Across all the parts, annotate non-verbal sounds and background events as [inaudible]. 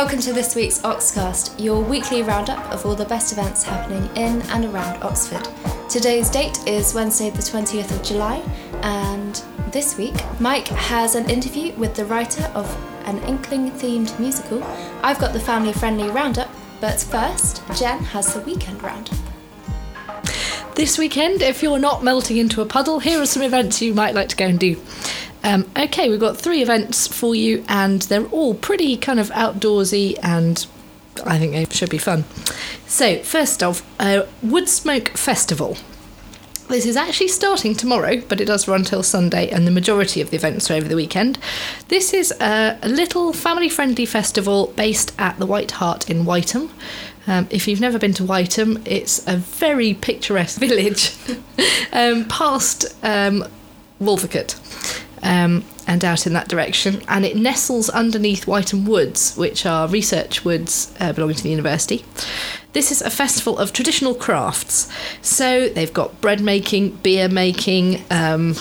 Welcome to this week's Oxcast, your weekly roundup of all the best events happening in and around Oxford. Today's date is Wednesday, the 20th of July, and this week Mike has an interview with the writer of an Inkling themed musical. I've got the family friendly roundup, but first, Jen has the weekend roundup. This weekend, if you're not melting into a puddle, here are some events you might like to go and do. Um, okay, we've got three events for you, and they're all pretty kind of outdoorsy, and I think they should be fun. So, first off, uh, Woodsmoke Festival. This is actually starting tomorrow, but it does run till Sunday, and the majority of the events are over the weekend. This is a, little family friendly festival based at the White Hart in Wytham. Um, if you've never been to Wytham, it's a very picturesque [laughs] village um, past um, Wolvercote um, and out in that direction. And it nestles underneath Wytham Woods, which are research woods uh, belonging to the university. This is a festival of traditional crafts. So they've got bread making, beer making, um,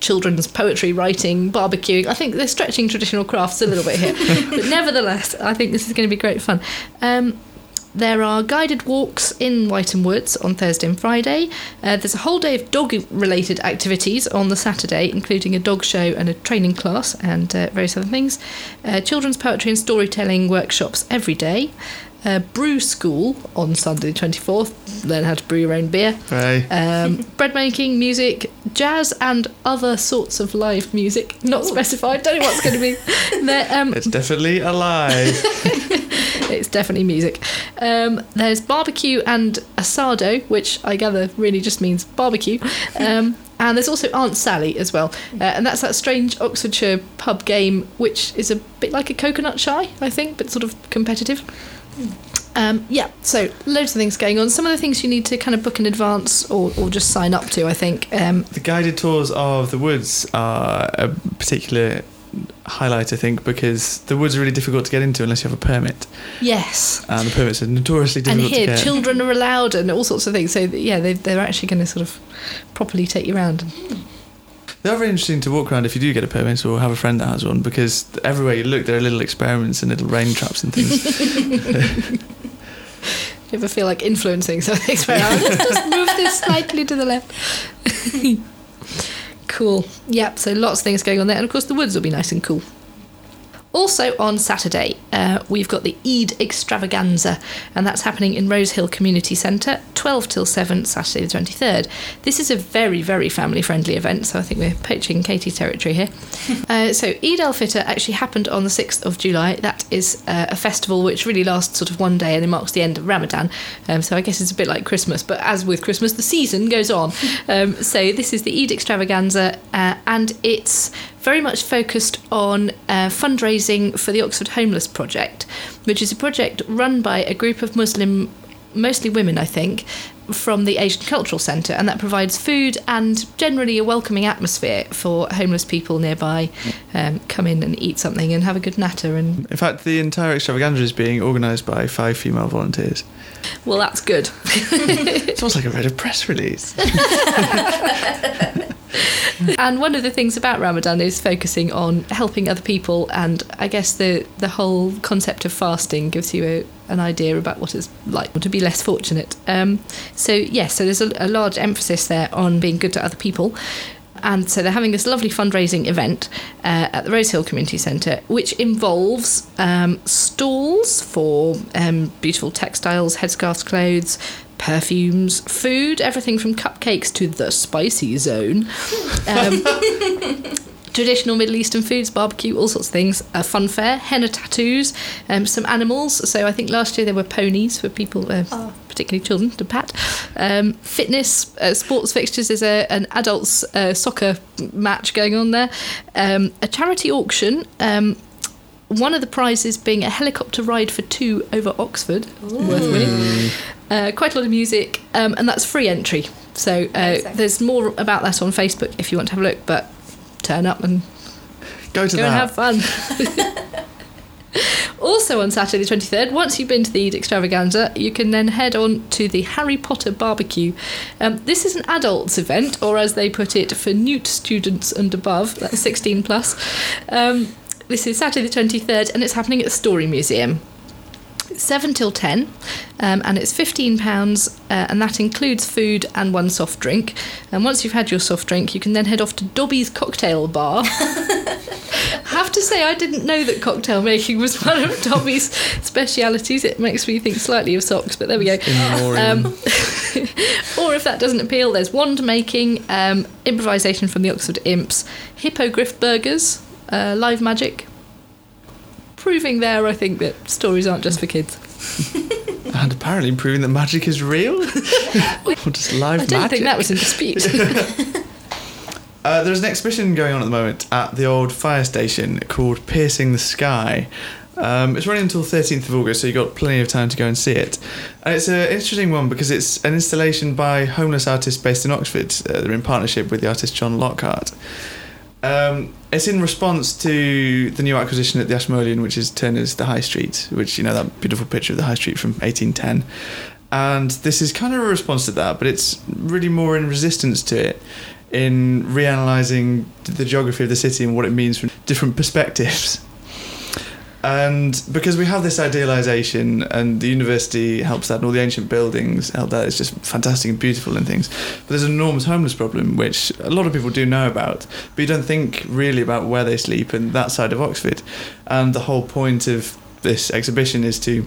children's poetry writing, barbecuing. I think they're stretching traditional crafts a little bit here. [laughs] but nevertheless, I think this is going to be great fun. Um, there are guided walks in Wytham Woods on Thursday and Friday. Uh, there's a whole day of dog related activities on the Saturday, including a dog show and a training class and uh, various other things. Uh, children's poetry and storytelling workshops every day. Uh, brew school on Sunday the 24th, learn how to brew your own beer. Right. Um, [laughs] bread making, music, jazz, and other sorts of live music. Not specified, don't know what's going to be. [laughs] There, um, It's definitely alive. [laughs] it's definitely music. Um, there's barbecue and asado, which I gather really just means barbecue. Um, [laughs] and there's also Aunt Sally as well. Uh, and that's that strange Oxfordshire pub game, which is a bit like a coconut shy, I think, but sort of competitive. Um, yeah, so loads of things going on. Some of the things you need to kind of book in advance or, or just sign up to, I think. Um, the guided tours of the woods are a particular highlight, I think, because the woods are really difficult to get into unless you have a permit. yes. And the permits are notoriously difficult. And here, to get. children are allowed and all sorts of things. So, yeah, they, they're actually going to sort of properly take you around. They are very interesting to walk around if you do get a permit or have a friend that has one, because everywhere you look, there are little experiments and little rain traps and things. Do [laughs] you ever feel like influencing something? [laughs] Just move this [laughs] slightly to the left. Cool. Yep, so lots of things going on there. And of course, the woods will be nice and cool. Also on Saturday, uh, we've got the Eid Extravaganza, and that's happening in Rosehill Community Centre, 12 till 7, Saturday the 23rd. This is a very, very family friendly event, so I think we're poaching Katie's territory here. [laughs] uh, so, Eid al Fitr actually happened on the 6th of July. That is uh, a festival which really lasts sort of one day and it marks the end of Ramadan. Um, so, I guess it's a bit like Christmas, but as with Christmas, the season goes on. [laughs] Um, so, this is the Eid Extravaganza, uh, and it's very much focused on uh, fundraising for the Oxford Homeless Project, which is a project run by a group of Muslim, mostly women, I think, from the Asian Cultural Centre, and that provides food and generally a welcoming atmosphere for homeless people nearby. Um, come in and eat something and have a good natter, and In fact, the entire extravaganza is being organised by five female volunteers. well, that's good. [laughs] It's almost like I read a press release. [laughs] [laughs] and one of the things about Ramadan is focusing on helping other people, and I guess the the whole concept of fasting gives you a, an idea about what it's like to be less fortunate. Um, so yes, so there's a, a large emphasis there on being good to other people. And so they're having this lovely fundraising event uh, at the Rosehill Community Centre, which involves um, stalls for um, beautiful textiles, headscarves, clothes, perfumes, food, everything from cupcakes to the spicy zone. Um, [laughs] traditional Middle Eastern foods, barbecue, all sorts of things. A fun fair, henna tattoos, um, some animals. So I think last year there were ponies for people, uh, particularly children, to pat. Um, fitness, uh, sports fixtures. There's a, an adults uh, soccer match going on there. Um, a charity auction. Um, one of the prizes being a helicopter ride for two over Oxford, worth winning. Uh, quite a lot of music, um, and that's free entry. So uh, there's more about that on Facebook if you want to have a look. But turn up and Go to go and have fun. [laughs] also on Saturday the 23rd, once you've been to the Eid Extravaganza, you can then head on to the Harry Potter barbecue. Um, this is an adults event, or as they put it, for newt students and above, that's 16 plus. Um, this is Saturday the 23rd, and it's happening at the Story Museum. 7 till 10, um, and it's £15, uh, and that includes food and one soft drink. And once you've had your soft drink, you can then head off to Dobby's Cocktail Bar. I [laughs] have to say, I didn't know that cocktail making was one of Dobby's specialities. It makes me think slightly of socks, but there we go. Um, [laughs] or if that doesn't appeal, there's wand making, um, improvisation from the Oxford Imps, hippogriff burgers, uh, live magic. Proving there, I think that stories aren't just for kids. [laughs] and apparently proving that magic is real. [laughs] or just live I don't magic. think that was in dispute. [laughs] Uh, there's an exhibition going on at the moment at the old fire station called Piercing the Sky. Um, it's running until 13th of August, so you've got plenty of time to go and see it. And it's an interesting one because it's an installation by homeless artists based in Oxford. Uh, they're in partnership with the artist John Lockhart. Um, it's in response to the new acquisition at the Ashmolean, which is Turner's The High Street, which, you know, that beautiful picture of the High Street from 1810. And this is kind of a response to that, but it's really more in resistance to it in reanalyzing the geography of the city and what it means from different perspectives. And because we have this idealization, and the university helps that, and all the ancient buildings help that, it's just fantastic and beautiful and things. But there's an enormous homeless problem, which a lot of people do know about, but you don't think really about where they sleep and that side of Oxford. And the whole point of this exhibition is to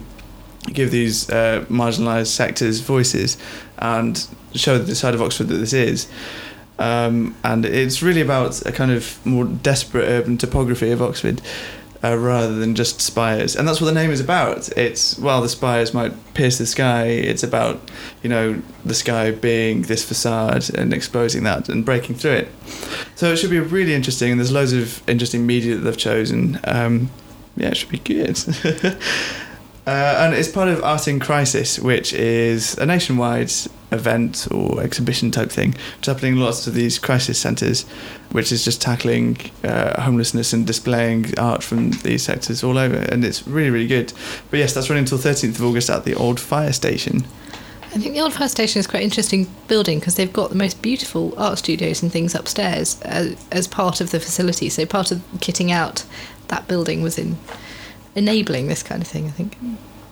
give these uh, marginalised sectors voices and show the side of Oxford that this is. Um, and it's really about a kind of more desperate urban topography of Oxford uh, rather than just spires. And that's what the name is about. It's, while the spires might pierce the sky, it's about, you know, the sky being this facade and exposing that and breaking through it. So it should be really interesting, and there's loads of interesting media that they've chosen. Um, yeah, it should be good. [laughs] Uh, and it's part of Art in Crisis, which is a nationwide event or exhibition type thing. It's happening lots of these crisis centres, which is just tackling uh, homelessness and displaying art from these sectors all over. And it's really, really good. But yes, that's running until 13th of August at the old fire station. I think the Old Fire Station is quite interesting building because they've got the most beautiful art studios and things upstairs as, as part of the facility. So part of kitting out that building was in enabling this kind of thing, I think.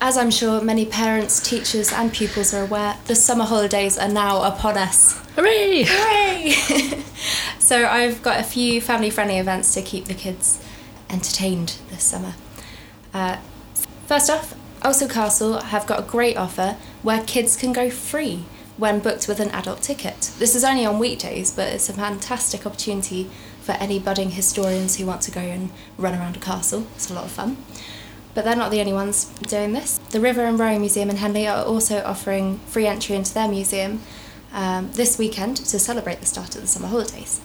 As I'm sure many parents, teachers, and pupils are aware, the summer holidays are now upon us. Hooray! Hooray! [laughs] so I've got a few family friendly events to keep the kids entertained this summer. Uh, first off, Ulster Castle have got a great offer where kids can go free when booked with an adult ticket. This is only on weekdays, but it's a fantastic opportunity for any budding historians who want to go and run around a castle. It's a lot of fun. But they're not the only ones doing this. The River and Rowing Museum in Henley are also offering free entry into their museum um, this weekend to celebrate the start of the summer holidays.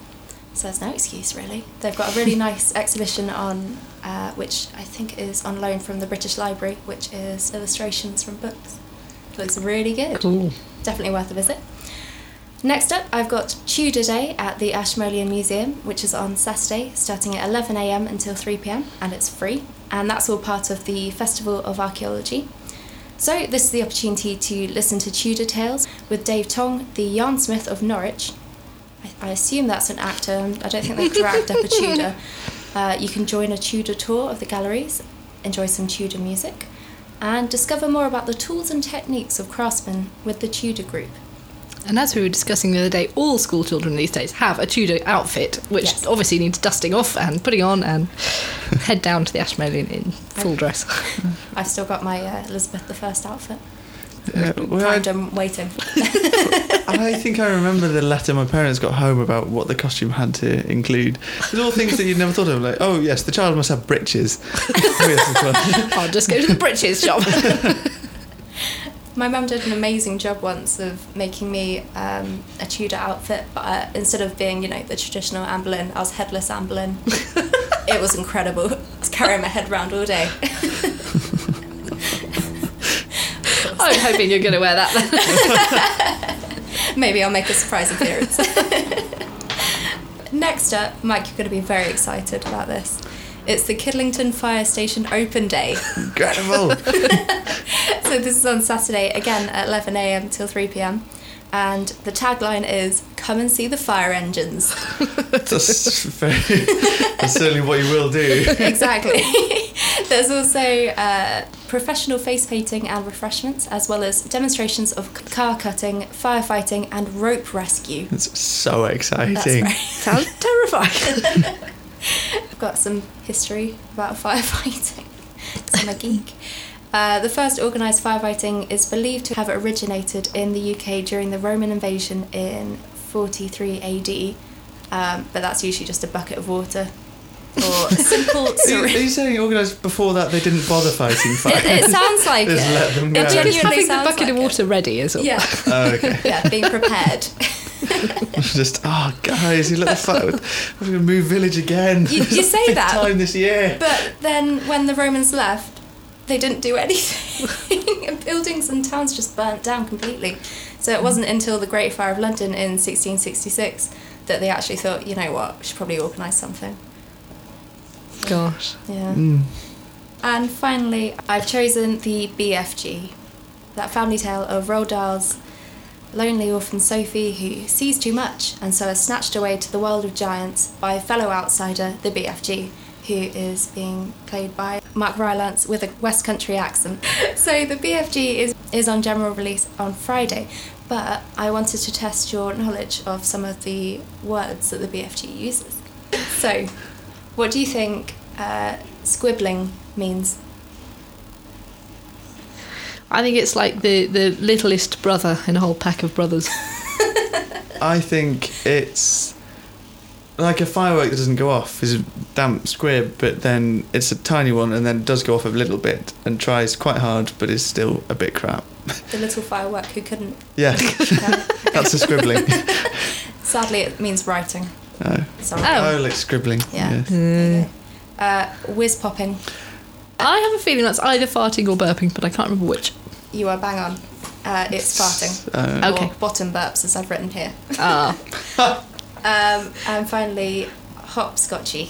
So there's no excuse really. They've got a really [laughs] nice exhibition on, uh, which I think is on loan from the British Library, which is illustrations from books. looks really good. Cool. Definitely worth a visit. Next up, I've got Tudor Day at the Ashmolean Museum, which is on Saturday, starting at 11am until 3pm, and it's free. And that's all part of the Festival of Archaeology. So, this is the opportunity to listen to Tudor Tales with Dave Tong, the yarnsmith of Norwich. I, I assume that's an actor, I don't think they've dragged up a Tudor. [laughs] Uh, you can join a Tudor tour of the galleries, enjoy some Tudor music, and discover more about the tools and techniques of craftsmen with the Tudor Group. And as we were discussing the other day, all school children these days have a Tudor outfit, which Yes. obviously needs dusting off and putting on and [laughs] head down to the Ashmolean in full dress. [laughs] I've still got my uh, Elizabeth I outfit. Uh, well, I, Primed and waiting. [laughs] I think I remember the letter my parents got home about what the costume had to include. There's all things that you'd never thought of, like, oh yes, the child must have breeches. oh, yes. I'll just go to the breeches shop. My mum did an amazing job once of making me um, a Tudor outfit, but uh, instead of being, you know, the traditional Anne Boleyn, I was headless Anne Boleyn. [laughs] it was incredible. I was carrying my head around all day. I'm hoping you're going to wear that then. [laughs] Maybe I'll make a surprise appearance. Next up, Mike, you're going to be very excited about this. It's the Kidlington Fire Station Open Day. Incredible. [laughs] so this is on Saturday again at 11 a.m. till 3 p.m. And the tagline is "Come and see the fire engines." [laughs] That's very. That's certainly what you will do. exactly. [laughs] [laughs] There's also uh, professional face painting and refreshments, as well as demonstrations of car cutting, firefighting, and rope rescue. It's so That's exciting. right. Sounds terrifying. I've got some history about firefighting. I'm a geek. Uh, the first organised firefighting is believed to have originated in the UK during the Roman invasion in 43 AD, um, but that's usually just a bucket of water or [laughs] simple Are you, are you saying organised before that they didn't bother fighting fire? [laughs] It, it sounds like Just it. let them It go. Just genuinely having the sounds bucket of like it. water ready is all. Yeah, [laughs] oh, okay. yeah, being prepared. Just oh guys, you let the fire. We're gonna move village again. You- you say Fifth that. time this year. But then when the Romans left, they didn't do [laughs] anything. and buildings and towns just burnt down completely. So it wasn't until the Great Fire of London in 1666 that they actually thought, you know what, we should probably organise something. Gosh. Yeah. Mm. And finally, I've chosen the BFG, that family tale of Roald Dahl's lonely orphan Sophie who sees too much and so is snatched away to the world of giants by a fellow outsider, the BFG, who is being played by Mark Rylance with a West Country accent. [laughs] So the BFG is, is on general release on Friday, but I wanted to test your knowledge of some of the words that the BFG uses. [laughs] So, what do you think uh, squibbling means? I think it's like the, the littlest brother in a whole pack of brothers. [laughs] I think it's like a firework that doesn't go off is a damp squib, but then it's a tiny one and then it does go off a little bit and tries quite hard, but is still a bit crap. The little firework who couldn't. Yeah, [laughs] that's a scribbling. [laughs] sadly, it means writing. Oh, Sorry. Oh. oh like scribbling. Yeah. yes. There you go. Uh, whiz popping. I have a feeling that's either farting or burping, but I can't remember which. You are bang on. Uh, it's farting. Uh, Okay. Or bottom burps, as I've written here. Ah, [laughs] Um, and finally, hopscotchy.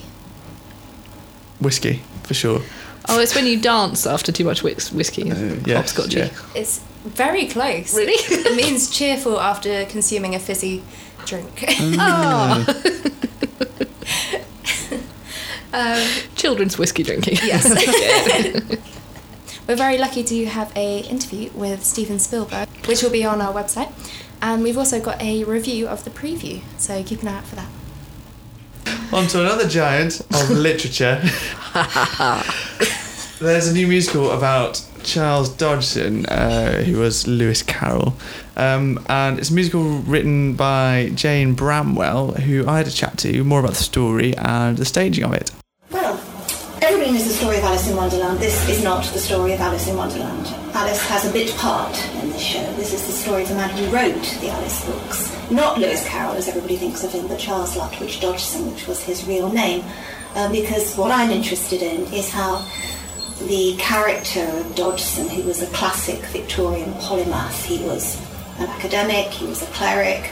whiskey for sure. oh, it's when you dance after too much whis- whiskey. Uh, yes, Hopscotchy. yeah. It's very close. Really? it means cheerful after consuming a fizzy drink. Ah, [laughs] um, children's whiskey drinking. Yes. [laughs] [laughs] We're very lucky to have a interview with Steven Spielberg, which will be on our website, and we've also got a review of the preview. So keep an eye out for that. On to another giant of [laughs] literature. There's a new musical about Charles Dodgson, uh, who was Lewis Carroll. Um, and it's a musical written by Jane Bramwell, who I had a chat to more about the story and the staging of it. Well, everybody knows the story of Alice in Wonderland. This is not the story of Alice in Wonderland. Alice has a bit part in this show. This is the story of the man who wrote the Alice books. Not Lewis Carroll, as everybody thinks of him, but Charles Lutwidge Dodgson, which was his real name. Um, because what I'm interested in is how the character of Dodgson, who was a classic Victorian polymath, he was an academic, he was a cleric,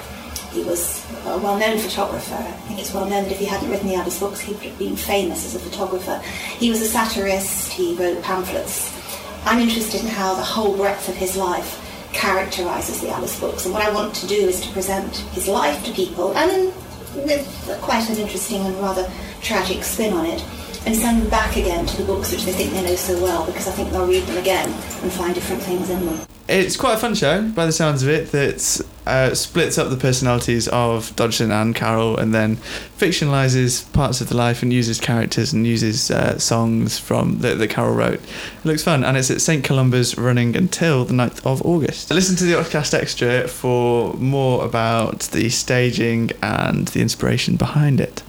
he was a well-known photographer. I think it's well known that if he hadn't written the Alice books, he would have been famous as a photographer. He was a satirist. He wrote pamphlets. I'm interested in how the whole breadth of his life characterises the Alice books, and what I want to do is to present his life to people, and with quite an interesting and rather tragic spin on it, and send them back again to the books which they think they know so well, because I think they'll read them again and find different things in them. It's quite a fun show, by the sounds of it, that uh, splits up the personalities of Dodgson and Carroll and then fictionalises parts of the life and uses characters and uses uh, songs from that, that Carroll wrote. It looks fun, and it's at St Columba's running until the 9th of August. Listen to the Oxcast Extra for more about the staging and the inspiration behind it.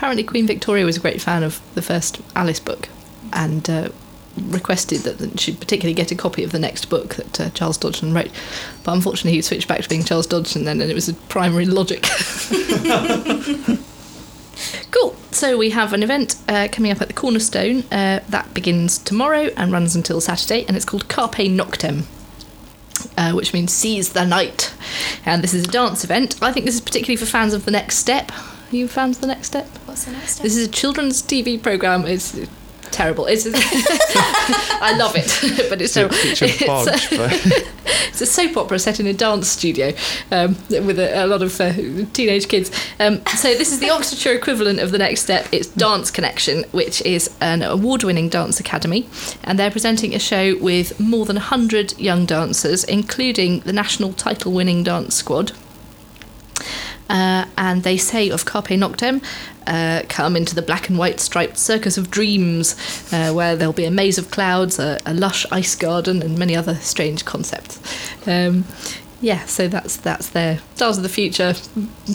Apparently, Queen Victoria was a great fan of the first Alice book and uh, requested that she particularly get a copy of the next book that uh, Charles Dodgson wrote. But unfortunately, he switched back to being Charles Dodgson then, and it was a primary logic. [laughs] cool. So we have an event uh, coming up at the Cornerstone uh, that begins tomorrow and runs until Saturday, and it's called Carpe Noctem. Uh, which means seize the night, and this is a dance event. I think this is particularly for fans of the Next Step. Are you fans of the Next Step? What's the next step? This is a children's TV program. It's terrible. It's [laughs] I love it, [laughs] but it's terrible. Picture It's, Bodge, [laughs] uh, but- it's a soap opera set in a dance studio um, with a, a lot of uh, teenage kids. Um, so this is the Oxfordshire equivalent of the next step. It's Dance Connection, which is an award-winning dance academy, and they're presenting a show with more than hundred young dancers, including the national title-winning dance squad. Uh, and they say of Carpe Noctem, uh, come into the black and white striped circus of dreams, uh, where there'll be a maze of clouds, a, a lush ice garden, and many other strange concepts. Um, yeah, so that's that's their Stars of the Future.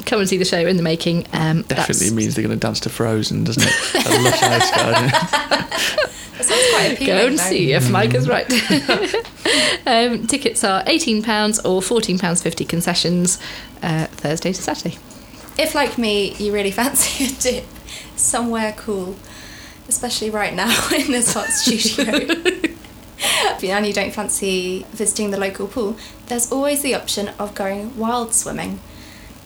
Come and see the show in the making. Um, Definitely means they're going to dance to Frozen, doesn't it? A lush [laughs] ice garden. [laughs] That sounds quite appealing. Go and though. see if Mike is right. [laughs] um, tickets are £18 or £14.50 concessions uh, Thursday to Saturday. If, like me, you really fancy a dip somewhere cool, especially right now [laughs] in this hot studio, [laughs] and you don't fancy visiting the local pool, there's always the option of going wild swimming.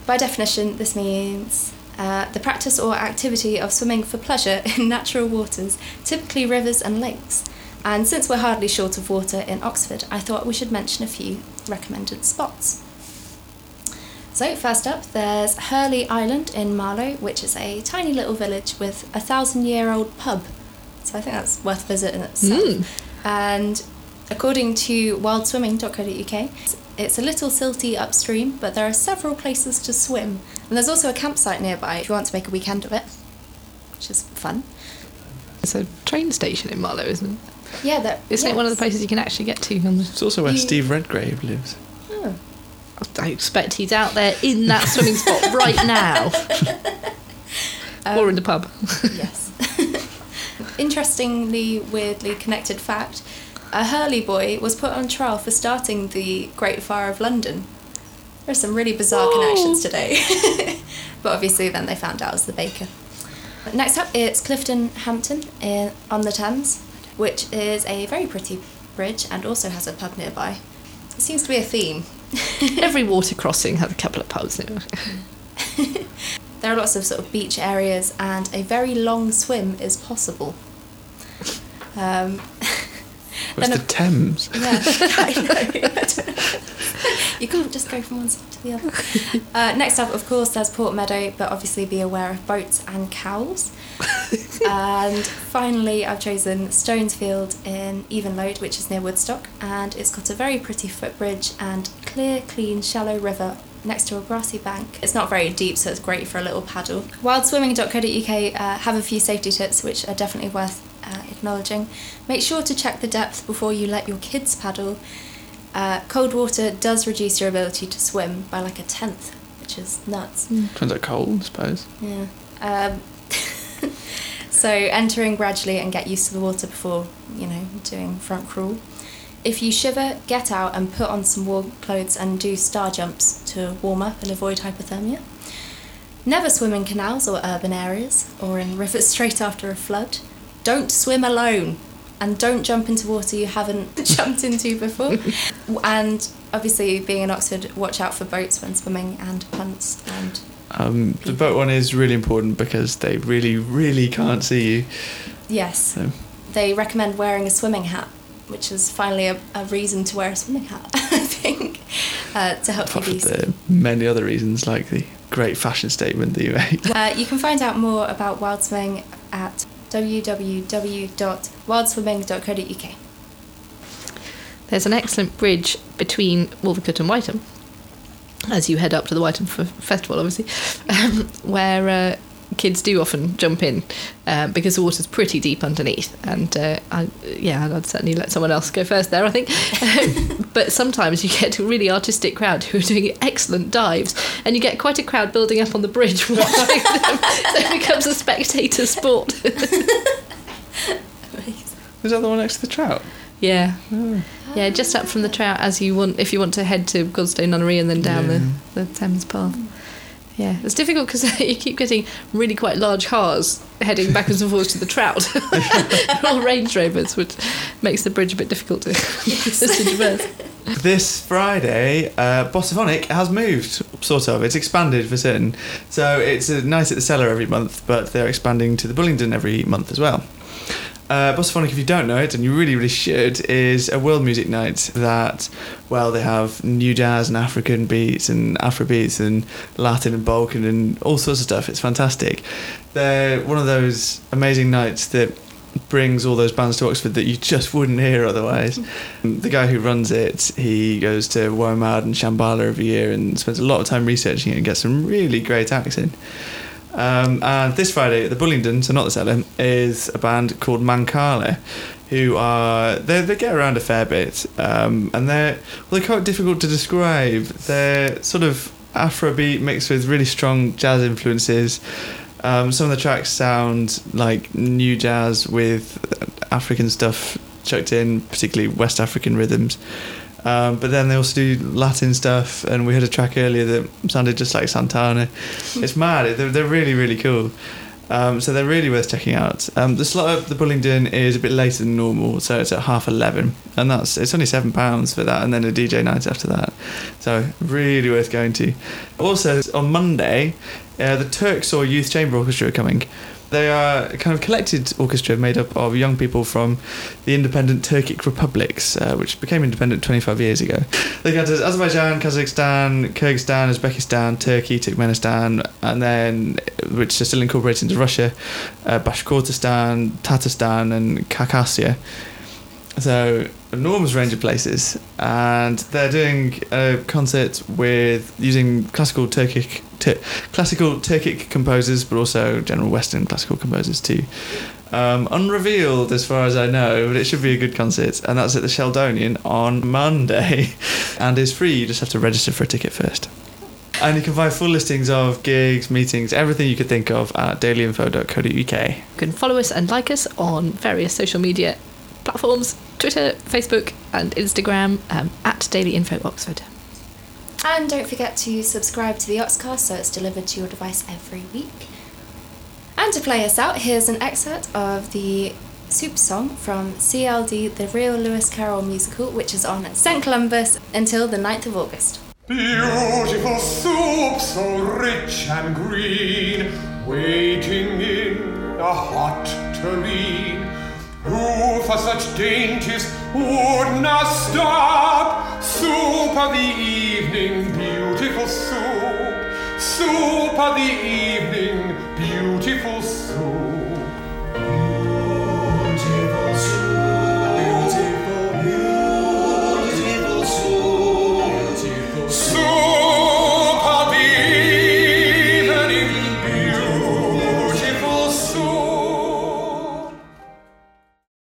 By definition, this means uh, the practice or activity of swimming for pleasure [laughs] in natural waters, typically rivers and lakes. And since we're hardly short of water in Oxford, I thought we should mention a few recommended spots. So, first up, there's Hurley Island in Marlow, which is a tiny little village with a thousand year old pub. So, I think that's worth a visit in itself. Mm. And according to wildswimming.co.uk, it's a little silty upstream, but there are several places to swim. And there's also a campsite nearby if you want to make a weekend of it, which is fun. It's a train station in Marlow, isn't it? Yeah, that, Isn't it one of the places you can actually get to? On the, It's also where You- Steve Redgrave lives. Oh. I expect he's out there in that swimming spot right now, [laughs] [laughs] or in the um, pub. yes. [laughs] Interestingly, weirdly connected fact a Hurley boy was put on trial for starting the Great Fire of London. There are some really bizarre Whoa. connections today. [laughs] but obviously, then they found out it was the baker. Next up, it's Clifton Hampden in, on the Thames, which is a very pretty bridge and also has a pub nearby. It seems to be a theme. [laughs] Every water crossing has a couple of pubs. it. [laughs] There are lots of sort of beach areas, and a very long swim is possible. Um, Then the [laughs] Thames? Yeah, [laughs] [laughs] you can't just go from one side to the other. Uh, next up, of course, there's Port Meadow, but obviously be aware of boats and cows. and finally, I've chosen Stonesfield in Evenlode, which is near Woodstock, and it's got a very pretty footbridge and clear, clean, shallow river next to a grassy bank. It's not very deep, so it's great for a little paddle. Wildswimming.co.uk uh, have a few safety tips which are definitely worth uh, acknowledging. Make sure to check the depth before you let your kids paddle. Uh, cold water does reduce your ability to swim by like a tenth, which is nuts. Turns out cold, I suppose. Yeah. Um, [laughs] so entering gradually and get used to the water before, you know, doing front crawl. If you shiver, get out and put on some warm clothes and do star jumps to warm up and avoid hypothermia. Never swim in canals or urban areas or in rivers [laughs] straight after a flood. Don't swim alone and don't jump into water you haven't [laughs] jumped into before. [laughs] and obviously, being in Oxford, watch out for boats when swimming and punts and Um, the boat one is really important because they really, really can't see you. Yes. So They recommend wearing a swimming hat, which is finally a, a reason to wear a swimming hat, [laughs] I think, uh, to help apart from be many other reasons, like the great fashion statement that you made. Uh, you can find out more about wild swimming at www.wildswimming.co.uk. There's an excellent bridge between Wolvercote and Wytham, as you head up to the Wytham Festival, obviously, [laughs] um, where uh, kids do often jump in uh, because the water's pretty deep underneath. And uh, I, yeah, I'd certainly let someone else go first there, I think. [laughs] but sometimes you get a really artistic crowd who are doing excellent dives, and you get quite a crowd building up on the bridge [laughs] watching them. [laughs] so it becomes a spectator sport. Was that the one next to the trout? Yeah. Yeah, just up from the trout as you want, if you want to head to Godstow Nunnery and then down Yeah. the, the Thames path. Yeah, it's difficult because [laughs] you keep getting really quite large cars heading backwards and forwards to the trout. [laughs] They're all Range Rovers, which makes the bridge a bit difficult to, [laughs] to traverse. This Friday, uh, Bossaphonic has moved, sort of. It's expanded for certain. So it's a night at the cellar every month, but they're expanding to the Bullingdon every month as well. Uh, Bossaphonic, if you don't know it, and you really, really should, is a world music night that, well, they have new jazz and African beats and Afro beats and Latin and Balkan and all sorts of stuff. It's fantastic. They're one of those amazing nights that brings all those bands to Oxford that you just wouldn't hear otherwise. [laughs] the guy who runs it, he goes to WOMAD and Shambala every year and spends a lot of time researching it and gets some really great acts in. Um, and this Friday at the Bullingdon, so not the Cellar, is a band called Mancala, who are they they get around a fair bit, um, and they're well, they're quite difficult to describe. They're sort of Afrobeat mixed with really strong jazz influences. Um, some of the tracks sound like new jazz with African stuff chucked in, particularly West African rhythms. Um, but then they also do Latin stuff, and we had a track earlier that sounded just like Santana. it's mad. They're, they're really, really cool. Um, so they're really worth checking out. Um, the slot at the Bullingdon is a bit later than normal, so it's at half eleven, and that's it's only seven pounds for that, and then a DJ night after that. So really worth going to. Also on Monday, uh, the Turksoy Youth Chamber Orchestra are coming. They are a kind of collected orchestra made up of young people from the independent Turkic republics, uh, which became independent 25 years ago. They got Azerbaijan, Kazakhstan, Kyrgyzstan, Uzbekistan, Turkey, Turkmenistan, and then, which are still incorporated into Russia, uh, Bashkortostan, Tatarstan, and Khakassia. So enormous range of places, and they're doing a concert with using classical Turkic Tur- classical Turkic composers, but also general Western classical composers too. Um, unrevealed as far as I know, but it should be a good concert, and that's at the Sheldonian on Monday, [laughs] and is free. You just have to register for a ticket first. And you can find full listings of gigs, meetings, everything you could think of at dailyinfo.co.uk. You can follow us and like us on various social media platforms Twitter, Facebook, and Instagram um, at Daily Info Oxford. And don't forget to subscribe to the Oxcast so it's delivered to your device every week. And to play us out, here's an excerpt of the Soup song from CLD, the Real Lewis Carroll musical, which is on at St Columba's until the 9th of August. Beautiful soup, so rich and green, waiting in a hot tureen. Who for such dainties would not stop? Soup of the evening, beautiful soup. Soup of the evening,